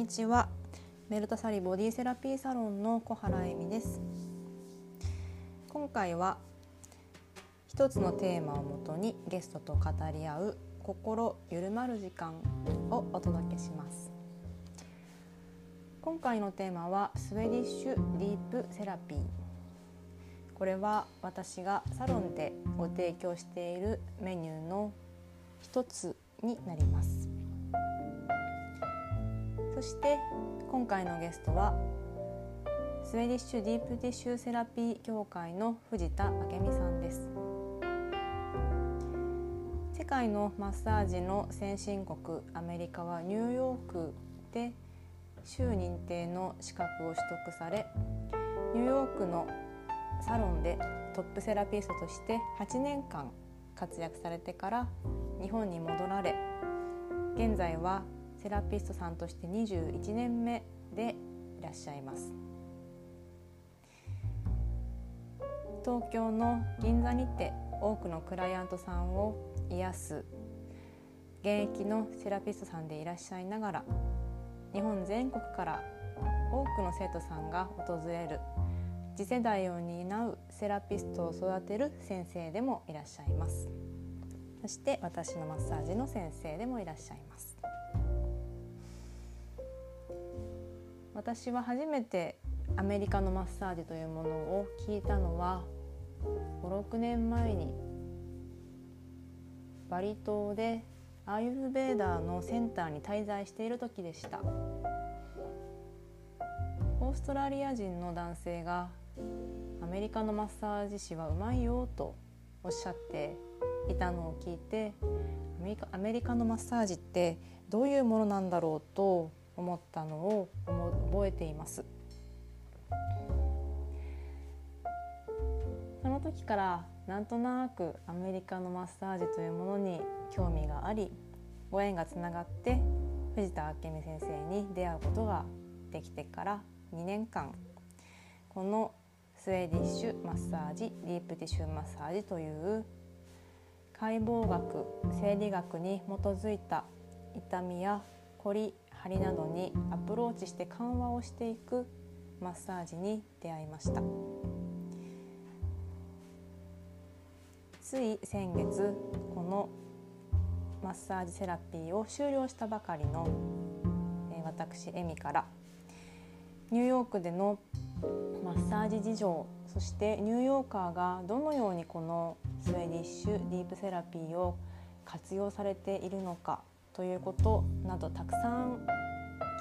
にちは。メルタサリボディセラピーサロンの小原恵美です。今回は一つのテーマをもとにゲストと語り合う心緩まる時間をお届けします。今回のテーマはスウェディッシュディープセラピー。これは私がサロンでご提供しているメニューの一つになります。そして今回のゲストはスウェディッシュディープティッシュセラピー協会の藤田明美さんです。世界のマッサージの先進国アメリカはニューヨークで州認定の資格を取得されニューヨークのサロンでトップセラピストとして8年間活躍されてから日本に戻られ現在はセラピストさんとして21年目でいらっしゃいます。東京の銀座にて多くのクライアントさんを癒す現役のセラピストさんでいらっしゃいながら日本全国から多くの生徒さんが訪れる次世代を担うセラピストを育てる先生でもいらっしゃいます。そして私のマッサージの先生でもいらっしゃいます。私は初めてアメリカのマッサージというものを聞いたのは56年前にバリ島でアーユルベーダーのセンターに滞在している時でした。オーストラリア人の男性がアメリカのマッサージ師はうまいよとおっしゃっていたのを聞いてアメリカのマッサージってどういうものなんだろうと思ったのを思覚えています。その時からなんとなくアメリカのマッサージというものに興味がありご縁がつながって藤田明美先生に出会うことができてから2年間このスウェーディッシュマッサージディープティッシュマッサージという解剖学生理学に基づいた痛みや凝り張りなどにアプローチして緩和をしていくマッサージに出会いました。つい先月このマッサージセラピーを終了したばかりの、私エミからニューヨークでのマッサージ事情そしてニューヨーカーがどのようにこのスウェディッシュディープセラピーを活用されているのかということなどたくさん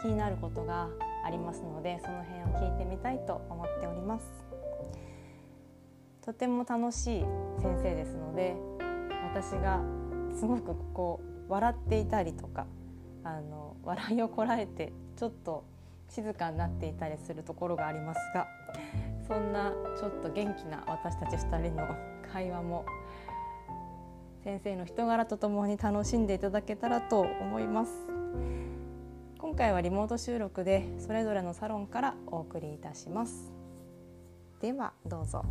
気になることがありますのでその辺を聞いてみたいと思っております。とても楽しい先生ですので私がすごくこう笑っていたりとかあの笑いをこらえてちょっと静かになっていたりするところがありますがそんなちょっと元気な私たち2人の会話も先生の人柄とともに楽しんでいただけたらと思います。今回はリモート収録でそれぞれのサロンからお送りいたします。ではどうぞ。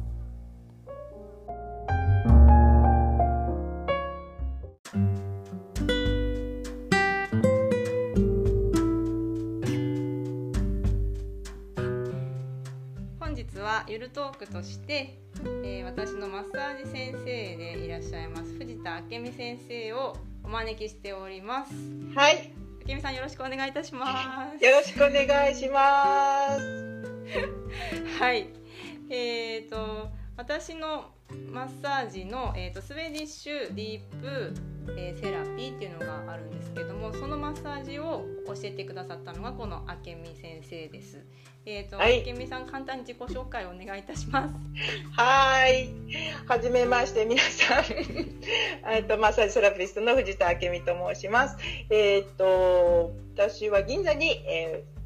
本日はゆるトークとしてえー、私のマッサージ先生でいらっしゃいます藤田明美先生をお招きしております。はい。明美さんよろしくお願いいたします。よろしくお願いします。はい。えーと私のマッサージの、えーと、スウェディッシュディープ、えー、セラピーっていうのがあるんですけどもそのマッサージを教えてくださったのがこの明美先生です。えっ、ー、と、はい、明美さん簡単に自己紹介をお願いいたします。はい、はじめまして皆さん、えっとマッサージセラピストの藤田明美と申します。えっ、ー、と私は銀座に、えー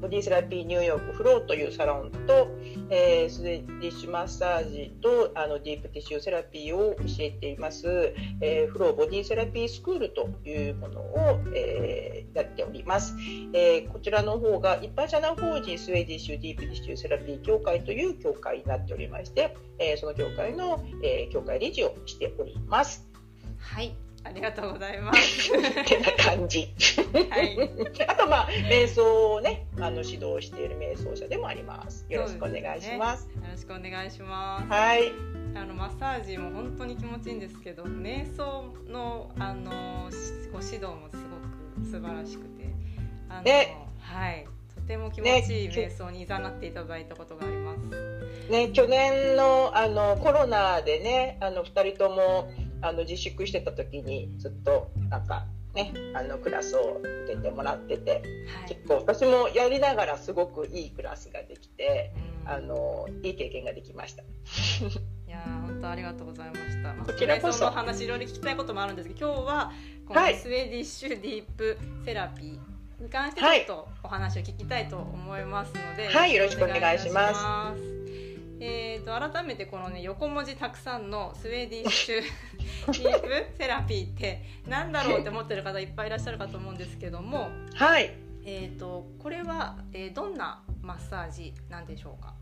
ボディセラピーニューヨークフローというサロンと、えー、スディッシュマッサージとあのディープティッシュセラピーを教えています、えー、フローボディセラピースクールというものを、えー、やっております、えー、こちらの方が一般社団法人スウェディッシュディープティッシュセラピー協会という協会になっておりまして、えー、その協会の、えー、協会理事をしております。はい。ありがとうございます。てな感じ。はい。あとまあ瞑想をねあの指導している瞑想者でもあります。よろしくお願いします。よろしくお願いします。はい。あのマッサージも本当に気持ちいいんですけど、瞑想のあのしご指導もすごく素晴らしくて、あの、ねはい、とても気持ちいい瞑想に誘っていただいたことがあります。ね去年のあのコロナでねあの二人ともあの自粛してた時にずっとなんかねあのクラスを受けてもらっててはい。結構私もやりながらすごくいいクラスができてうんあのいい経験ができました。いやー本当ありがとうございました。まあ、こちらこそ話いろいろ聞きたいこともあるんですけど、今日はこのはいスウェーディッシュディープセラピーに関してちょっとお話を聞きたいと思いますので、はいよろしくお願いします。えー、と改めてこのね横文字たくさんのスウェーディッシュ ディープセラピーってなんだろうって思ってる方いっぱいいらっしゃるかと思うんですけども、はいえー、とこれは、えーどんなマッサージなんでしょうか？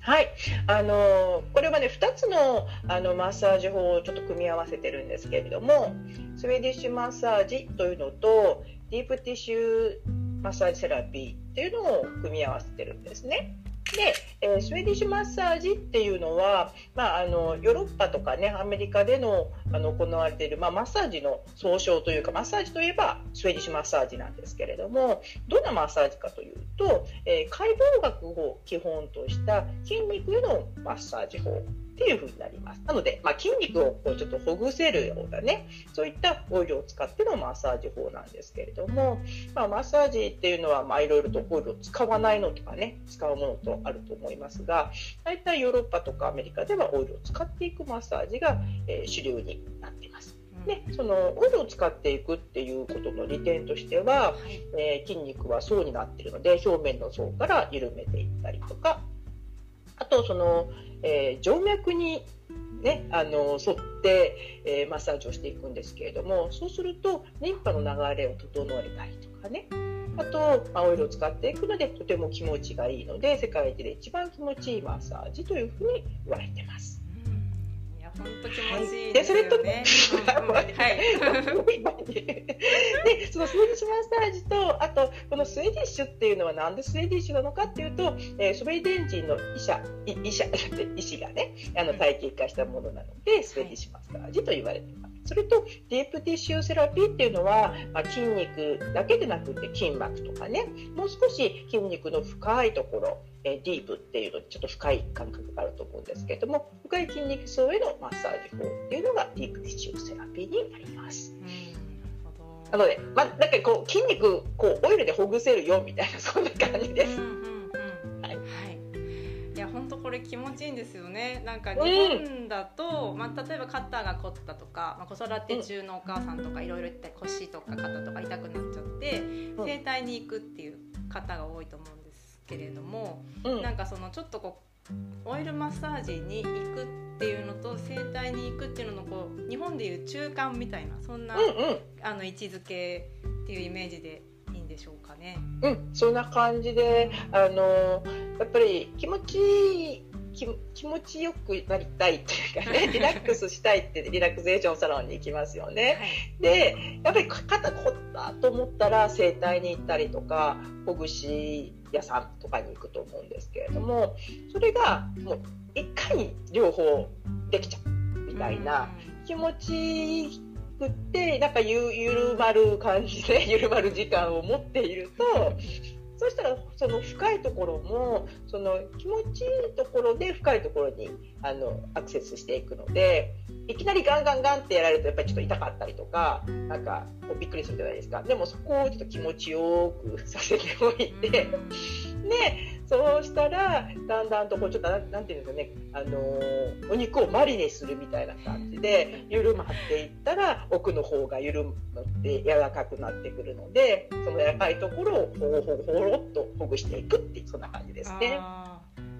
はい、あのこれはね2つのあのマッサージ法をちょっと組み合わせてるんですけれどもスウェーディッシュマッサージというのとディープティッシュマッサージセラピーっていうのを組み合わせてるんですね。で、えースウェーディッシュマッサージっていうのは、まあ、あのヨーロッパとかねアメリカでのあの行われている、まあ、マッサージの総称というかマッサージといえばスウェーディッシュマッサージなんですけれどもどんなマッサージかというと、えー解剖学を基本とした筋肉へのマッサージ法。っていう風になります。なので、まあ、筋肉をこうちょっとほぐせるようなね、そういったオイルを使ってのマッサージ法なんですけれども、まあ、マッサージっていうのは、まあ、いろいろとオイルを使わないのとかね、使うものとあると思いますが、大体ヨーロッパとかアメリカではオイルを使っていくマッサージが、えー主流になっています。うんで、そのオイルを使っていくっていうことの利点としては、はいえー筋肉は層になっているので表面の層から緩めていったりとかあとその、えー静脈に、ね、あの沿って、えーマッサージをしていくんですけれどもそうするとリンパの流れを整えたりとかねあと、まあ、オイルを使っていくのでとても気持ちがいいので世界一で一番気持ちいいマッサージというふうに言われてます。本当気持ちいいでですよそれとね。はい。でそのスウェーディッシュマッサージとあとこのスウェーディッシュっていうのはなんでスウェーディッシュなのかっていうと、えースウェーデン人の医者い医者 医師がねあの体系化したものなのでスウェーディッシュマッサージと言われています。それとディープティッシュセラピーっていうのは、まあ、筋肉だけでなくて筋膜とかねもう少し筋肉の深いところえーディープっていうのちょっと深い感覚があると思うんですけれども深い筋肉層へのマッサージ法っていうのがディープティッシュセラピーになります。うんなので、まあ、なんかこう筋肉こうオイルでほぐせるよみたいなそんな感じです。これ気持ちいいんですよね。なんかん日本だと、まあ例えば肩が凝ったとか、まあ子育て中のお母さんとかいろいろ言って腰とか肩とか痛くなっちゃって、うん。整体に行くっていう方が多いと思うんですけれども、うん。なんかそのちょっとこうオイルマッサージに行くっていうのと整体に行くっていうののこう日本でいう中間みたいなそんな、うんうん。あの位置づけっていうイメージでいいんでしょうかね。うん、そんな感じで、あのやっぱり気持ちいい気気持ちよくなりたいっていうかね リラックスしたいってリラクゼーションサロンに行きますよね。はい。でやっぱり肩凝ったと思ったら整体に行ったりとかほぐし屋さんとかに行くと思うんですけれどもそれがもういかに両方できちゃうみたいな。気持ちくってなんかゆ緩まる感じで 緩まる時間を持っているとそしたらその深いところもその気持ちいいところで深いところにあのアクセスしていくのでいきなりガンガンガンってやられるとやっぱりちょっと痛かったりとかなんかこうびっくりするじゃないですかでもそこをちょっと気持ちよくさせておいて。でそうしたらだんだんとこうちょっとなんなんていうんですかね、あのーお肉をマリネするみたいな感じで緩まっていったら奥の方が緩まって柔らかくなってくるのでその柔らかいところをほろほろほろっとほぐしていくっていうそんな感じですね。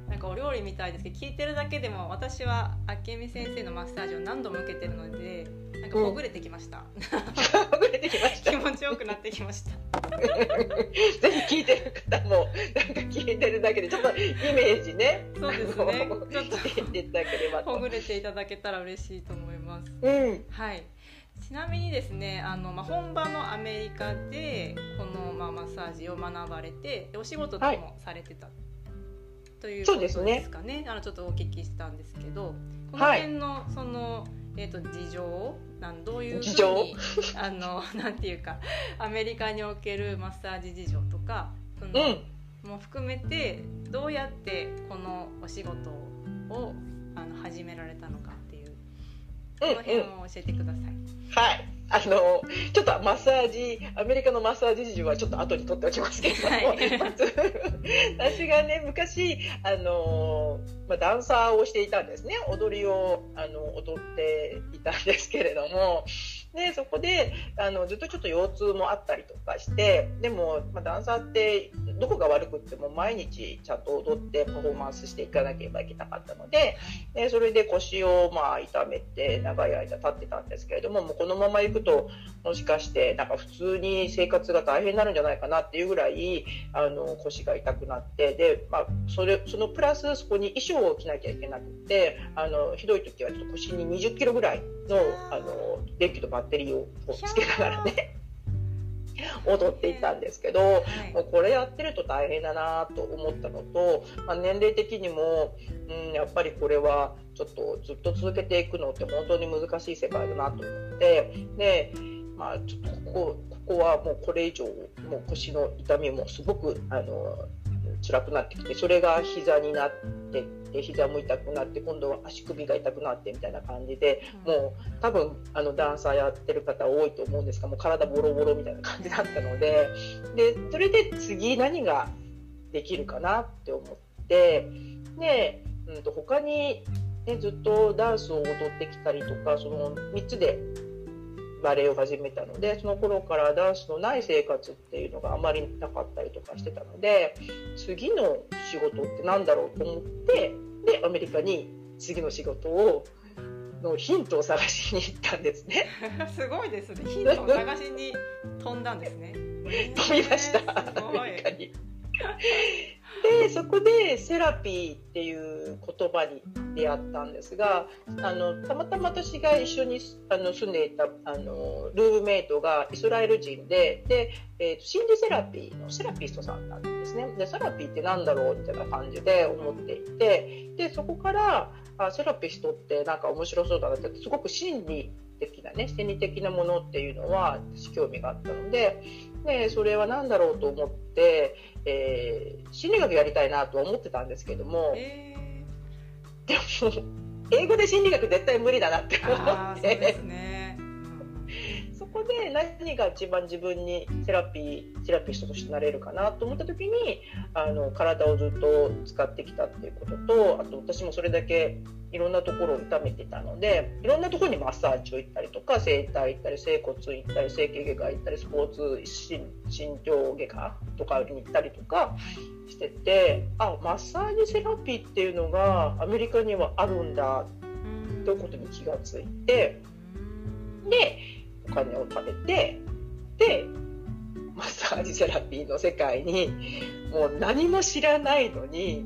なんかお料理みたいですけど聞いてるだけでも私は明美先生のマッサージを何度も受けてるのでなんかほぐれてきました、ほぐれてきました。気持ちよくなってきました。ぜひ聞いてる方もなんか聞いてるだけでちょっとイメージね。そうですね。ちょっとしていただければと。ほぐれていただけたら嬉しいと思います。うん。はい。ちちなみにですねあの、まあ、本場のアメリカでこの、まあ、マッサージを学ばれてお仕事ともされてた、はい、ということですかね、ね、あのちょっとお聞きしたんですけどこの辺の、はい、その、えーと、事情なんどういうふうにあの なんていうかアメリカにおけるマッサージ事情とかその、うん、も含めてどうやってこのお仕事をあの始められたのかっていうこの辺を教えてください。うんうんはいあのちょっとマッサージアメリカのマッサージ事情はちょっと後に取っておきますけれども、はい、まず 私がね昔あの、まあ、ダンサーをしていたんですね。踊りをあの踊っていたんですけれどもでそこであのずっとちょっと腰痛もあったりとかしてでも、まあ、ダンサーってどこが悪くっても毎日ちゃんと踊ってパフォーマンスしていかなければいけなかったのででそれで腰をまあ痛めて長い間立ってたんですけれどももうこのまま行くともしかしてなんか普通に生活が大変になるんじゃないかなっていうぐらいあの腰が痛くなってで、まあ、それそのプラスそこに衣装を着なきゃいけなくてあのひどい時はちょっと腰に20キロぐらいのあの電気とバッテリーをつけながらね 踊っていたんですけど、はい、もうこれやってると大変だなと思ったのと、まあ、年齢的にも、うん、やっぱりこれはちょっとずっと続けていくのって本当に難しい世界だなと思ってで、まあ、ちょっとここここはもうこれ以上もう腰の痛みもすごくあの辛くなってきてそれが膝になってって膝も痛くなって今度は足首が痛くなってみたいな感じで、もう多分あのダンサーやってる方多いと思うんですがもう体ボロボロみたいな感じだったのででそれで次何ができるかなって思ってで、うん、と他に、ね、ずっとダンスを踊ってきたりとかその3つでバレエを始めたのでその頃からダンスのない生活っていうのがあまりなかったりとかしてたので次の仕事って何だろうと思ってでアメリカに次の仕事をのヒントを探しに行ったんですね。すごいですね。ヒントを探しに飛んだんですね。飛びました。アメリカに。でそこでセラピーっていう言葉に出会ったんですがあのたまたま私が一緒にあの住んでいたあのルームメイトがイスラエル人でで、えー、心理セラピーのセラピストさんなんですね。でセラピーって何だろうみたいな感じで思っていてでそこからあセラピストってなんか面白そうだなってすごく心理的なね心理的なものっていうのは私興味があったのででそれは何だろうと思って、えー、心理学やりたいなと思ってたんですけども、えー、でも英語で心理学絶対無理だなって思って。そこで何が一番自分にセラピーセラピストとしてなれるかなと思った時にあの体をずっと使ってきたっていうこととあと私もそれだけいろんなところを痛めてたのでいろんなところにマッサージを行ったりとか整体行ったり整骨院行ったり整形外科行ったりスポーツ診療外科とかに行ったりとかしててあマッサージセラピーっていうのがアメリカにはあるんだということに気がついてでお金を貯めてでマッサージセラピーの世界にもう何も知らないのに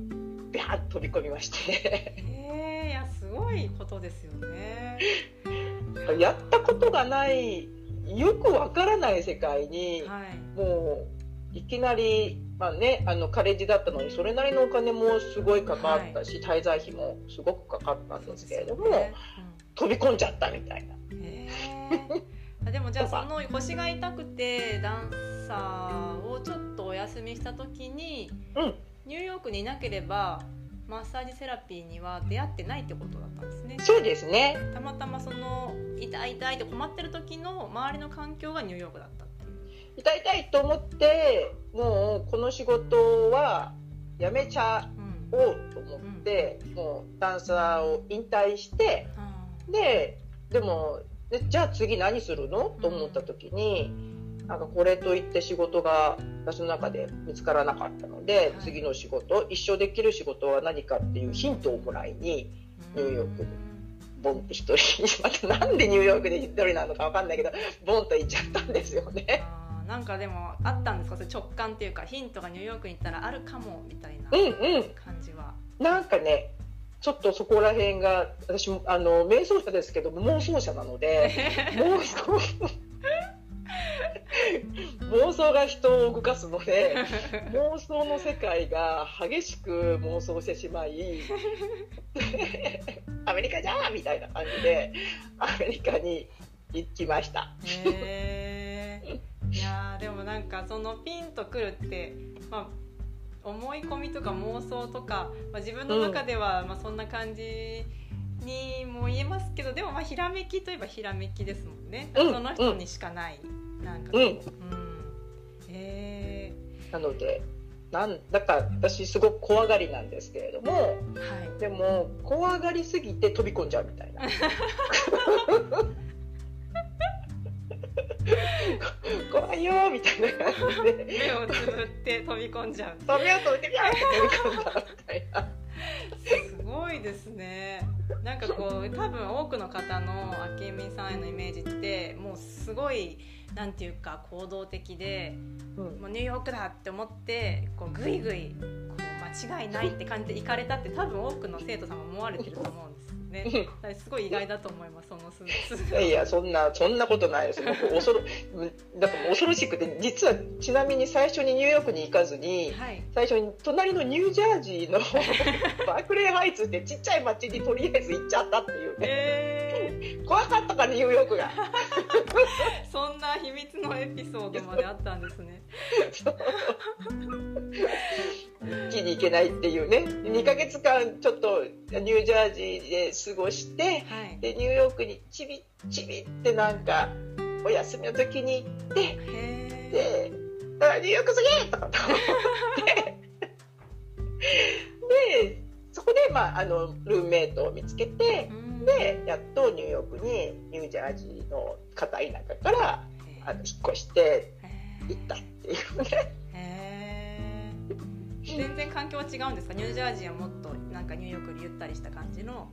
ビャーッと飛び込みまして。ごいことですよね。やったことがないよくわからない世界に、はい、もういきなり、まあね、あのカレッジだったのにそれなりのお金もすごいかかったし、はい、滞在費もすごくかかったんですけれども、ね。うん、飛び込んじゃったみたいな。でもじゃあその腰が痛くてダンサーをちょっとお休みした時に、うん、ニューヨークにいなければマッサージセラピーには出会ってないってことだったんですね。そうですね。たまたまその痛い痛いって困ってる時の周りの環境がニューヨークだったっていう。痛い痛いと思ってもうこの仕事はやめちゃおうと思って、うん、もうダンサーを引退して、うん、ででもじゃあ次何するの？と思った時に。うんなんかこれといって仕事が私の中で見つからなかったので、次の仕事一生できる仕事は何かっていうヒントをもらいにニューヨークにボンって一人 またなんでニューヨークで一人なのか分かんないけどボンと行っちゃったんですよね。なんかでもあったんですか？それ直感っていうかヒントがニューヨークに行ったらあるかもみたいな感じは。うんうん、なんかねちょっとそこら辺が私もあの瞑想者ですけど妄想者なので 妄想妄想が人を動かすので 妄想の世界が激しく妄想してしまい アメリカじゃんみたいな感じでアメリカに行きました。へえいやーでもなんかそのピンとくるって、まあ、思い込みとか妄想とか、まあ、自分の中ではまあそんな感じにも言えますけどでもまあひらめきといえばひらめきですもんね、うん。その人にしかない。なんかうん、うん。へなのでなんだから私すごく怖がりなんですけれどもえはい。でも怖がりすぎて飛び込んじゃうみたいな 怖いよみたいな感じで。目をつぶって飛び込んじゃう。飛びようとってビャーって飛び込んだみたいな。すごいですね。なんかこう多分多くの方の明美さんへのイメージってもうすごいなんていうか行動的でうん。もうニューヨークだって思ってこうグイグイこう間違いないって感じで行かれたって多分多くの生徒さんも思われてると思うんですよね。すごい意外だと思いますそのすすいやいやそんなそんなことないです。僕恐ろ だから恐ろしくて実はちなみに最初にニューヨークに行かずにはい。最初に隣のニュージャージーのバークレーハイツってちっちゃい町にとりあえず行っちゃったっていうね。え怖かったからニューヨークが。ー、そんな秘密のエピソードまであったんですね。一気に行けないっていうね2ヶ月間ちょっとニュージャージーで過ごしてはい。でニューヨークにちびちびってなんかお休みの時に行って。で「あニューヨークすげえ!」とかと思ってでそこで、まあ、あのルームメイトを見つけてうんでやっとニューヨークにニュージャージーの片田舎からあの引っ越して行ったっていうね全然環境は違うんですか？ニュージャージーはもっとなんかニューヨークよりゆったりした感じの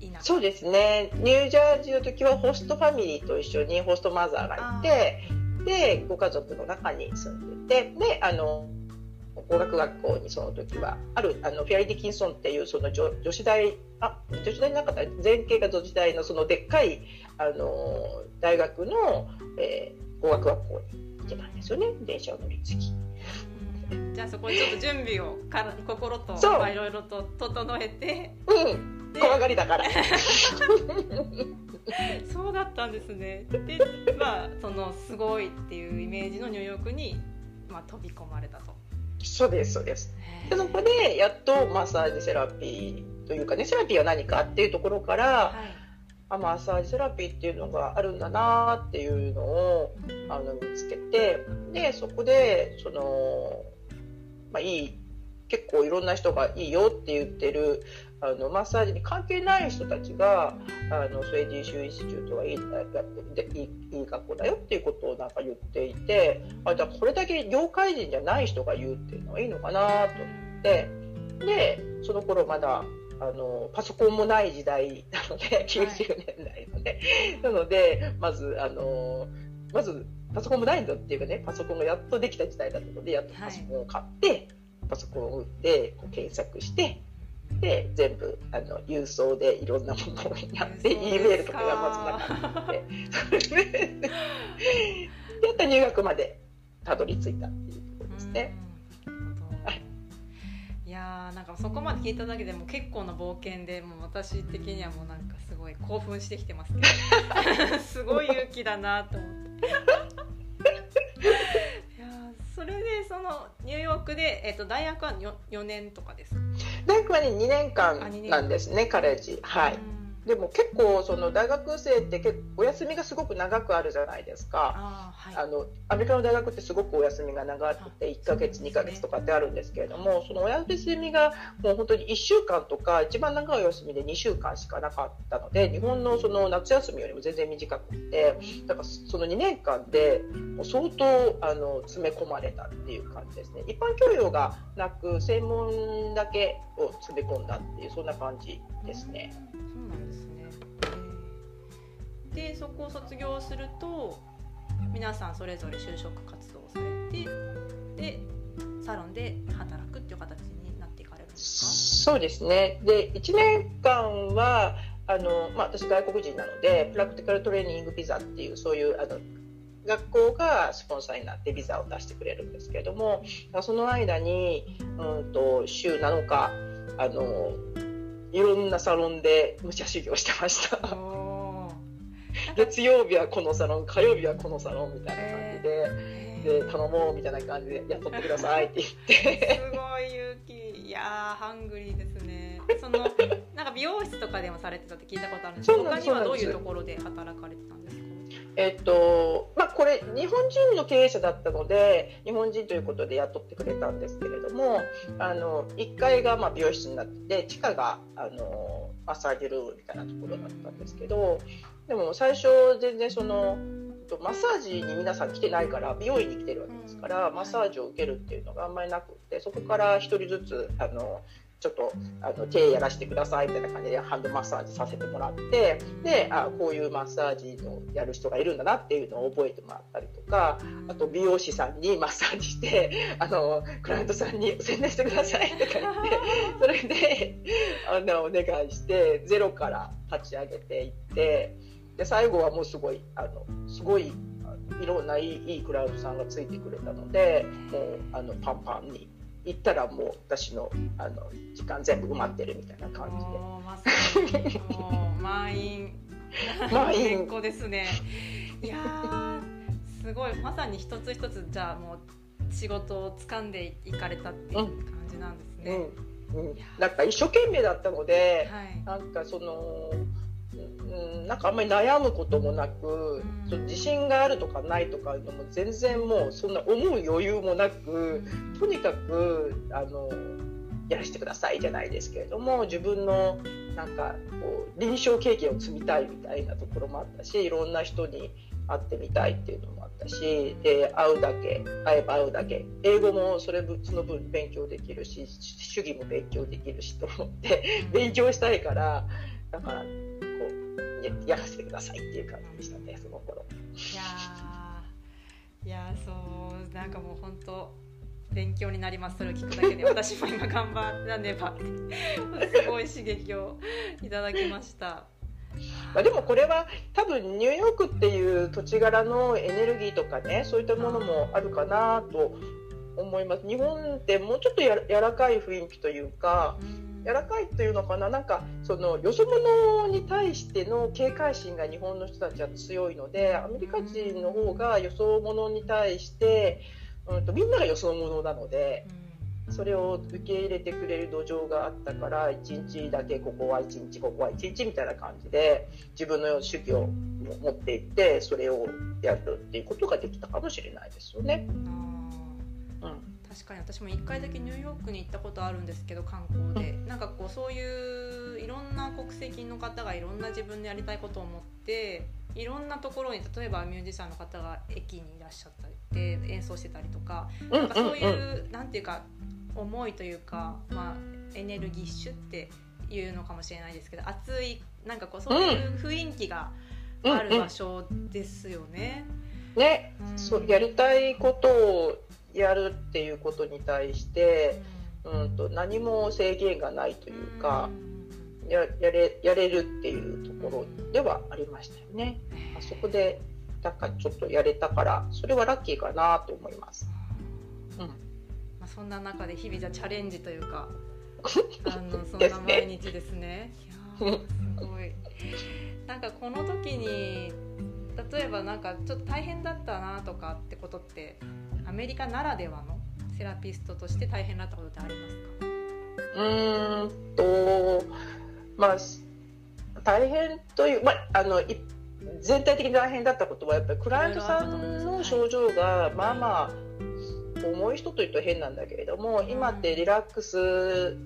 田舎。そうですね。ニュージャージーの時はホストファミリーと一緒にホストマザーがいてでご家族の中に住んでてであの語学学校にその時はあるあのフェアリー・ディキンソンっていうその女女子大あ女子大の中で前景が女子大のそのでっかいあの大学の、えー語学学校に行けたんですよね。電車を乗り継ぎ。うんじゃあそこでちょっと準備をから心といろいろと整えて。うん。で怖がりだから。そうだったんですね。でまあそのすごいっていうイメージのニューヨークに、まあ、飛び込まれたと。そうですそうです。でそこでやっとマッサージセラピーというかねセラピーは何かっていうところからはい。あマッサージセラピーっていうのがあるんだなっていうのをあの見つけてでそこでその、まあ、いい結構いろんな人がいいよって言ってるあのマッサージに関係ない人たちがあのスウェーディッシュ・インスチュートがいい大学やってでいいいい学校だよっていうことをなんか言っていてあじゃあこれだけ業界人じゃない人が言うっていうのはいいのかなと思って。でその頃まだあのパソコンもない時代なので90年代のね、なのでまずあのまずパソコンもないんだっていうかねパソコンがやっとできた時代だったのでやっとパソコンを買って、パソコンを売ってこう検索してで全部あの郵送でいろんなものをやって E メールとかがまずなかったの でそれでやっと入学までたどり着いたっていうところですね。いいやーなんかそこまで聞いただけでも結構な冒険でもう私的にはもうなんかすごい興奮してきてますけど。すごい勇気だなと思って。いやーそれでそのニューヨークで、えっと大学は 4, 4年とかですか、大学はね2年あ間。なんですねカレッジはい。うんでも結構その大学生って結構お休みがすごく長くあるじゃないですか。あーはい。あのアメリカの大学ってすごくお休みが長くて1ヶ月2ヶ月とかってあるんですけれどもそのお休みがもう本当に1週間とか一番長いお休みで2週間しかなかったので日本のその夏休みよりも全然短くてだからその2年間でもう相当あの詰め込まれたっていう感じですね。一般教養がなく専門だけを詰め込んだっていうそんな感じですね。そうなんですね。でそこを卒業すると皆さんそれぞれ就職活動をされてでサロンで働くっていう形になっていかれるんですそうですねで1年間はあの、まあ、私外国人なのでプラクティカルトレーニングビザっていうそういうあの学校がスポンサーになってビザを出してくれるんですけれどもその間に、うんと、週7日あのいろんなサロンで武者修行してました。月曜日はこのサロン火曜日はこのサロンみたいな感じで。えー。で頼もうみたいな感じで雇ってくださいって言って。すごい勇気。いやハングリーですね。そのなんか美容室とかでもされてたって聞いたことあるんですけど他にはどういうところで働かれてたんですか？えっとまあ、これ日本人の経営者だったので日本人ということで雇ってくれたんですけれどもあの1階がまあ美容室になって地下があのマッサージルームみたいなところだったんですけどでも最初全然そのマッサージに皆さん来てないから美容院に来てるわけですからマッサージを受けるっていうのがあんまりなくってそこから1人ずつあのちょっとあの手やらせてくださいみたいな感じでハンドマッサージさせてもらってであこういうマッサージのやる人がいるんだなっていうのを覚えてもらったりとかあと美容師さんにマッサージして あのクライアントさんに宣伝してくださいとか言って それであのお願いしてゼロから立ち上げていってで最後はもうすごいあのすごいいろんないいいいクライアントさんがついてくれたのでもうあのパンパンに。行ったらもう私のあの時間全部埋まってるみたいな感じで。もう満員。満員。子ですね。いやすごいまさに一つ一つじゃあもう仕事を掴んでいかれたっていう感じなんですね。うんうん、うん、なんか一生懸命だったので、はい、なんかその。うん、なんかあんまり悩むこともなく、うん、自信があるとかないとかいうのも全然もうそんな思う余裕もなくとにかくあのやらせてくださいじゃないですけれども自分のなんかこう臨床経験を積みたいみたいなところもあったしいろんな人に会ってみたいっていうのもあったしで会うだけ会えば会うだけ英語もそれその分勉強できるし主義も勉強できるしと思って勉強したいからだからやらせてくださいっていう感じでしたねその頃。いやいやそうなんかもう本当勉強になりますそれを聞くだけで。私も今頑張らねばすごい刺激をいただきました。まあ、でもこれは多分ニューヨークっていう土地柄のエネルギーとかねそういったものもあるかなと思います。日本ってもうちょっとや柔らかい雰囲気というか、うん柔らかいというのかな？なんかそのよそ者に対しての警戒心が日本の人たちは強いのでアメリカ人の方がよそ者に対して、うんと、みんながよそ者なので。それを受け入れてくれる土壌があったから1日だけここは1日ここは1日みたいな感じで自分の主義を持っていってそれをやるっていうことができたかもしれないですよね。うん確かに私も1回だけニューヨークに行ったことあるんですけど観光で。なんかこうそういういろんな国籍の方がいろんな自分でやりたいことを持っていろんなところに例えばミュージシャンの方が駅にいらっしゃったりで演奏してたりとかなんかそういうなんていうか思いというか、まあ、エネルギッシュっていうのかもしれないですけど熱いなんかこうそういう雰囲気がある場所ですよね。ね、うん、そうやりたいことをやるっていうことに対して、うんと何も制限がないというか、ややれやれるっていうところではありましたよね。あそこでなんかちょっとやれたからそれはラッキーかなと思います。うんまあ、そんな中で日々じゃチャレンジというか あのそんな毎日ですね。すごい。なんかこの時に例えばなんかちょっと大変だったなとかってことってアメリカならではのセラピストとして大変だったことってありますか？うんとまあ大変という、まあ、あの全体的に大変だったことはやっぱりクライアントさんの症状がまあまあ重い人というと変なんだけれども今ってリラックス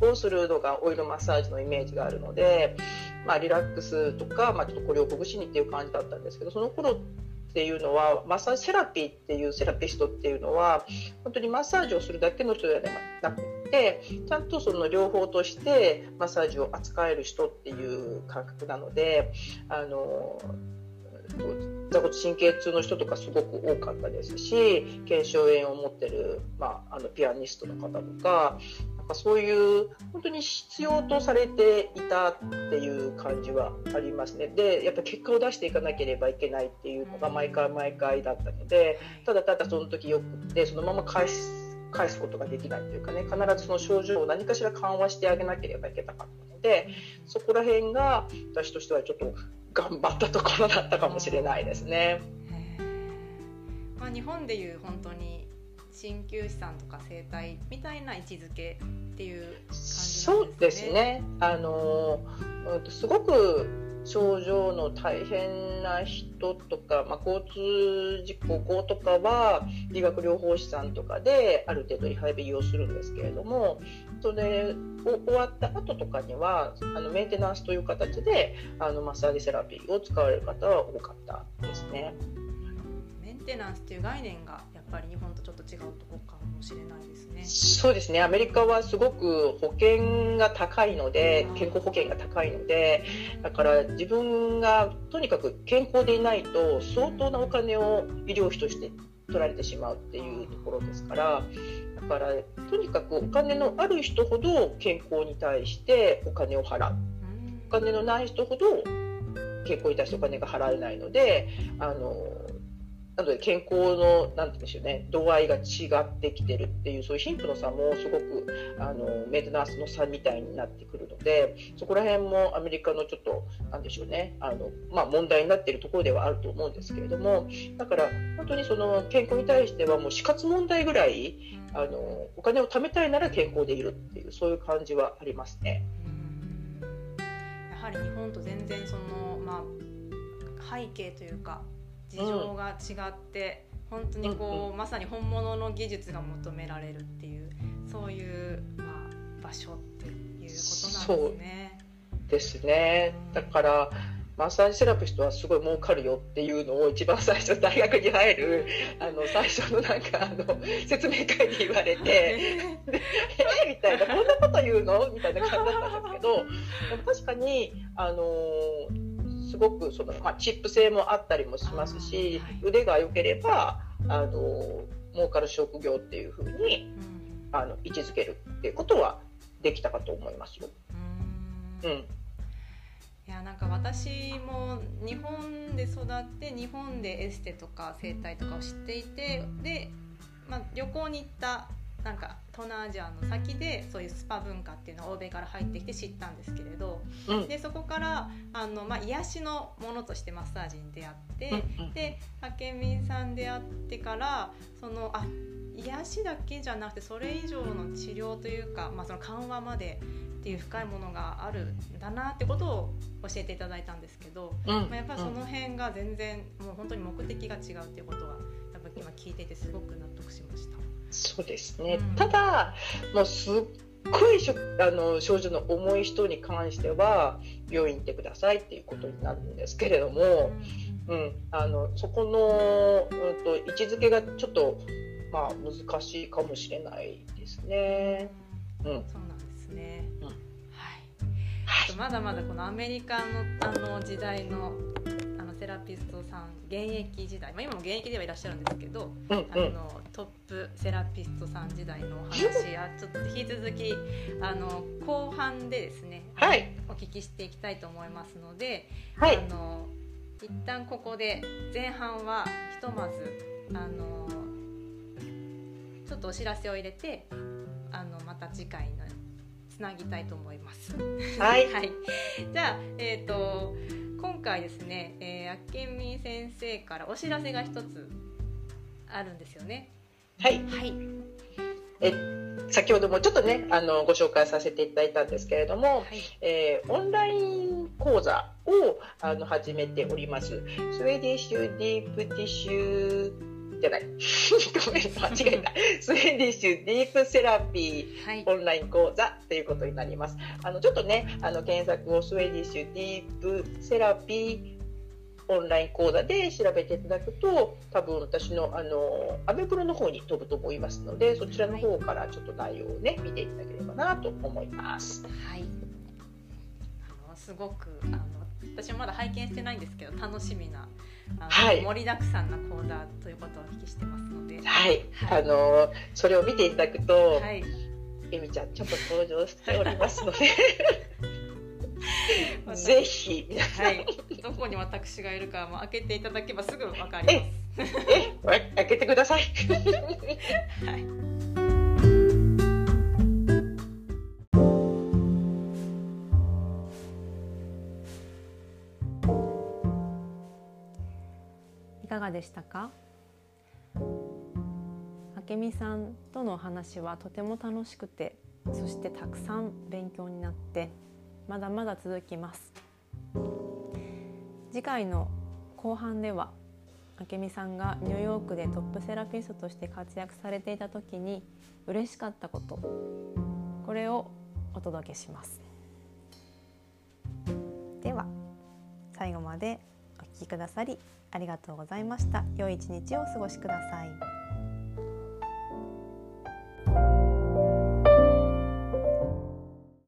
をするのがオイルマッサージのイメージがあるので、まあ、リラックスとか、まあ、ちょっとこれをほぐしにっていう感じだったんですけどその頃っていうのはマッサージセラピーっていうセラピストっていうのは本当にマッサージをするだけの人ではなくてちゃんとその両方としてマッサージを扱える人っていう感覚なのであの座骨神経痛の人とかすごく多かったですし腱鞘炎を持ってる、まあ、あのピアニストの方とかそういう本当に必要とされていたっていう感じはありますね。でやっぱ結果を出していかなければいけないっていうのが毎回毎回だったのでただただその時よくってそのまま返す返すことができないというかね必ずその症状を何かしら緩和してあげなければいけなかったのでそこら辺が私としてはちょっと頑張ったところだったかもしれないですね。まあ、日本でいう本当に鍼灸師さんとか整体みたいな位置づけっていう感じですね。そうですね。あのすごく症状の大変な人とか、まあ、交通事故後とかは理学療法士さんとかである程度リハビリをするんですけれどもそれを終わった後とかにはあのメンテナンスという形であのマッサージセラピーを使われる方は多かったですね。メンテナンスっていう概念がやっぱり日本とちょっと違うところかもしれないですね。そうですね。アメリカはすごく保険が高いので、健康保険が高いので、だから自分がとにかく健康でいないと相当なお金を医療費として取られてしまうっていうところですから、だからとにかくお金のある人ほど健康に対してお金を払う。お金のない人ほど健康に対してお金が払えないので、あのなので健康のなんて言うんでしょうね度合いが違ってきてるっていうそういう貧富の差もすごくあのメンテナンスの差みたいになってくるのでそこら辺もアメリカのちょっとなんでしょうねあの、まあ、問題になっているところではあると思うんですけれどもだから本当にその健康に対してはもう死活問題ぐらいあのお金を貯めたいなら健康でいるっていうそういう感じはありますね。やはり日本と全然その、まあ、背景というか事情が違って、うん、本当にこう、うん、まさに本物の技術が求められるっていうそういう、まあ、場所っていうことなんですね。ですね、うん、だからマッサージセラピストはすごい儲かるよっていうのを一番最初大学に入るあの最初のなんかあの説明会で言われて「えー、みたいな「こんなこと言うの?」みたいな感じだったんですけど確かにあのすごくその、まあ、チップ性もあったりもしますし、はい、腕が良ければあの儲かる職業っていうふうに、ん、あの位置づけるっていうことはできたかと思います。よ。うん、うん。いやなんか私も日本で育って日本でエステとか整体とかを知っていてで、まあ、旅行に行ったなんか東南アジアの先でそういうスパ文化っていうのを欧米から入ってきて知ったんですけれど、うん、でそこからあの、まあ、癒しのものとしてマッサージに出会って、うん、で明美さん出会ってからそのあ癒しだけじゃなくてそれ以上の治療というか、まあ、その緩和までっていう深いものがあるんだなってことを教えていただいたんですけど、うん、まあ、やっぱりその辺が全然もう本当に目的が違うっていうことはやっぱ今聞いていてすごく納得しました。そうですね、うん、ただもうすっごいしょあの症状の重い人に関しては病院行ってくださいっていうことになるんですけれども、うん、あのそこの、うんと、位置づけがちょっと、まあ、難しいかもしれないですね。うん、そうなんですね、うん、はい、まだまだこのアメリカのあの時代のセラピストさん現役時代、まあ、今も現役ではいらっしゃるんですけど、うんうん、あのトップセラピストさん時代のお話やちょっと引き続きあの後半でですね、はい、お聞きしていきたいと思いますので、はい、あの一旦ここで前半はひとまずあのちょっとお知らせを入れてあのまた次回のつなぎたいと思います。はい、はい、じゃあえっ、ー、と今回ですね、えー、明美先生からお知らせが一つあるんですよね。はい。はい。え先ほどもちょっとねあのご紹介させていただいたんですけれども、はい、えー、オンライン講座をあの始めております。スウェーディッシュディープティッシュじゃない。ごめん、間違えた。スウェーディッシュディープセラピーオンライン講座ということになります。あの、ちょっとね、あの、検索をスウェーディッシュディープセラピーオンライン講座で調べていただくと多分私のあのアメブロの方に飛ぶと思いますのでそちらの方からちょっと内容をね見ていただければなと思います。はい。あのすごくあの私もまだ拝見してないんですけど楽しみなあの、はい、盛りだくさんな講座ということをお聞きしてますので、はい、はい、あのそれを見ていただくと、はい、えみちゃんちゃんと登場しておりますので。ぜひ。皆さん、はい、どこに私がいるかも開けていただけばすぐわかります。え、開けてください。はい。でしたか？明美さんとのお話はとても楽しくてそしてたくさん勉強になってまだまだ続きます。次回の後半では明美さんがニューヨークでトップセラピストとして活躍されていた時に嬉しかったことこれをお届けします。では最後までお聴きくださりありがとうございました。良い一日をお過ごしください。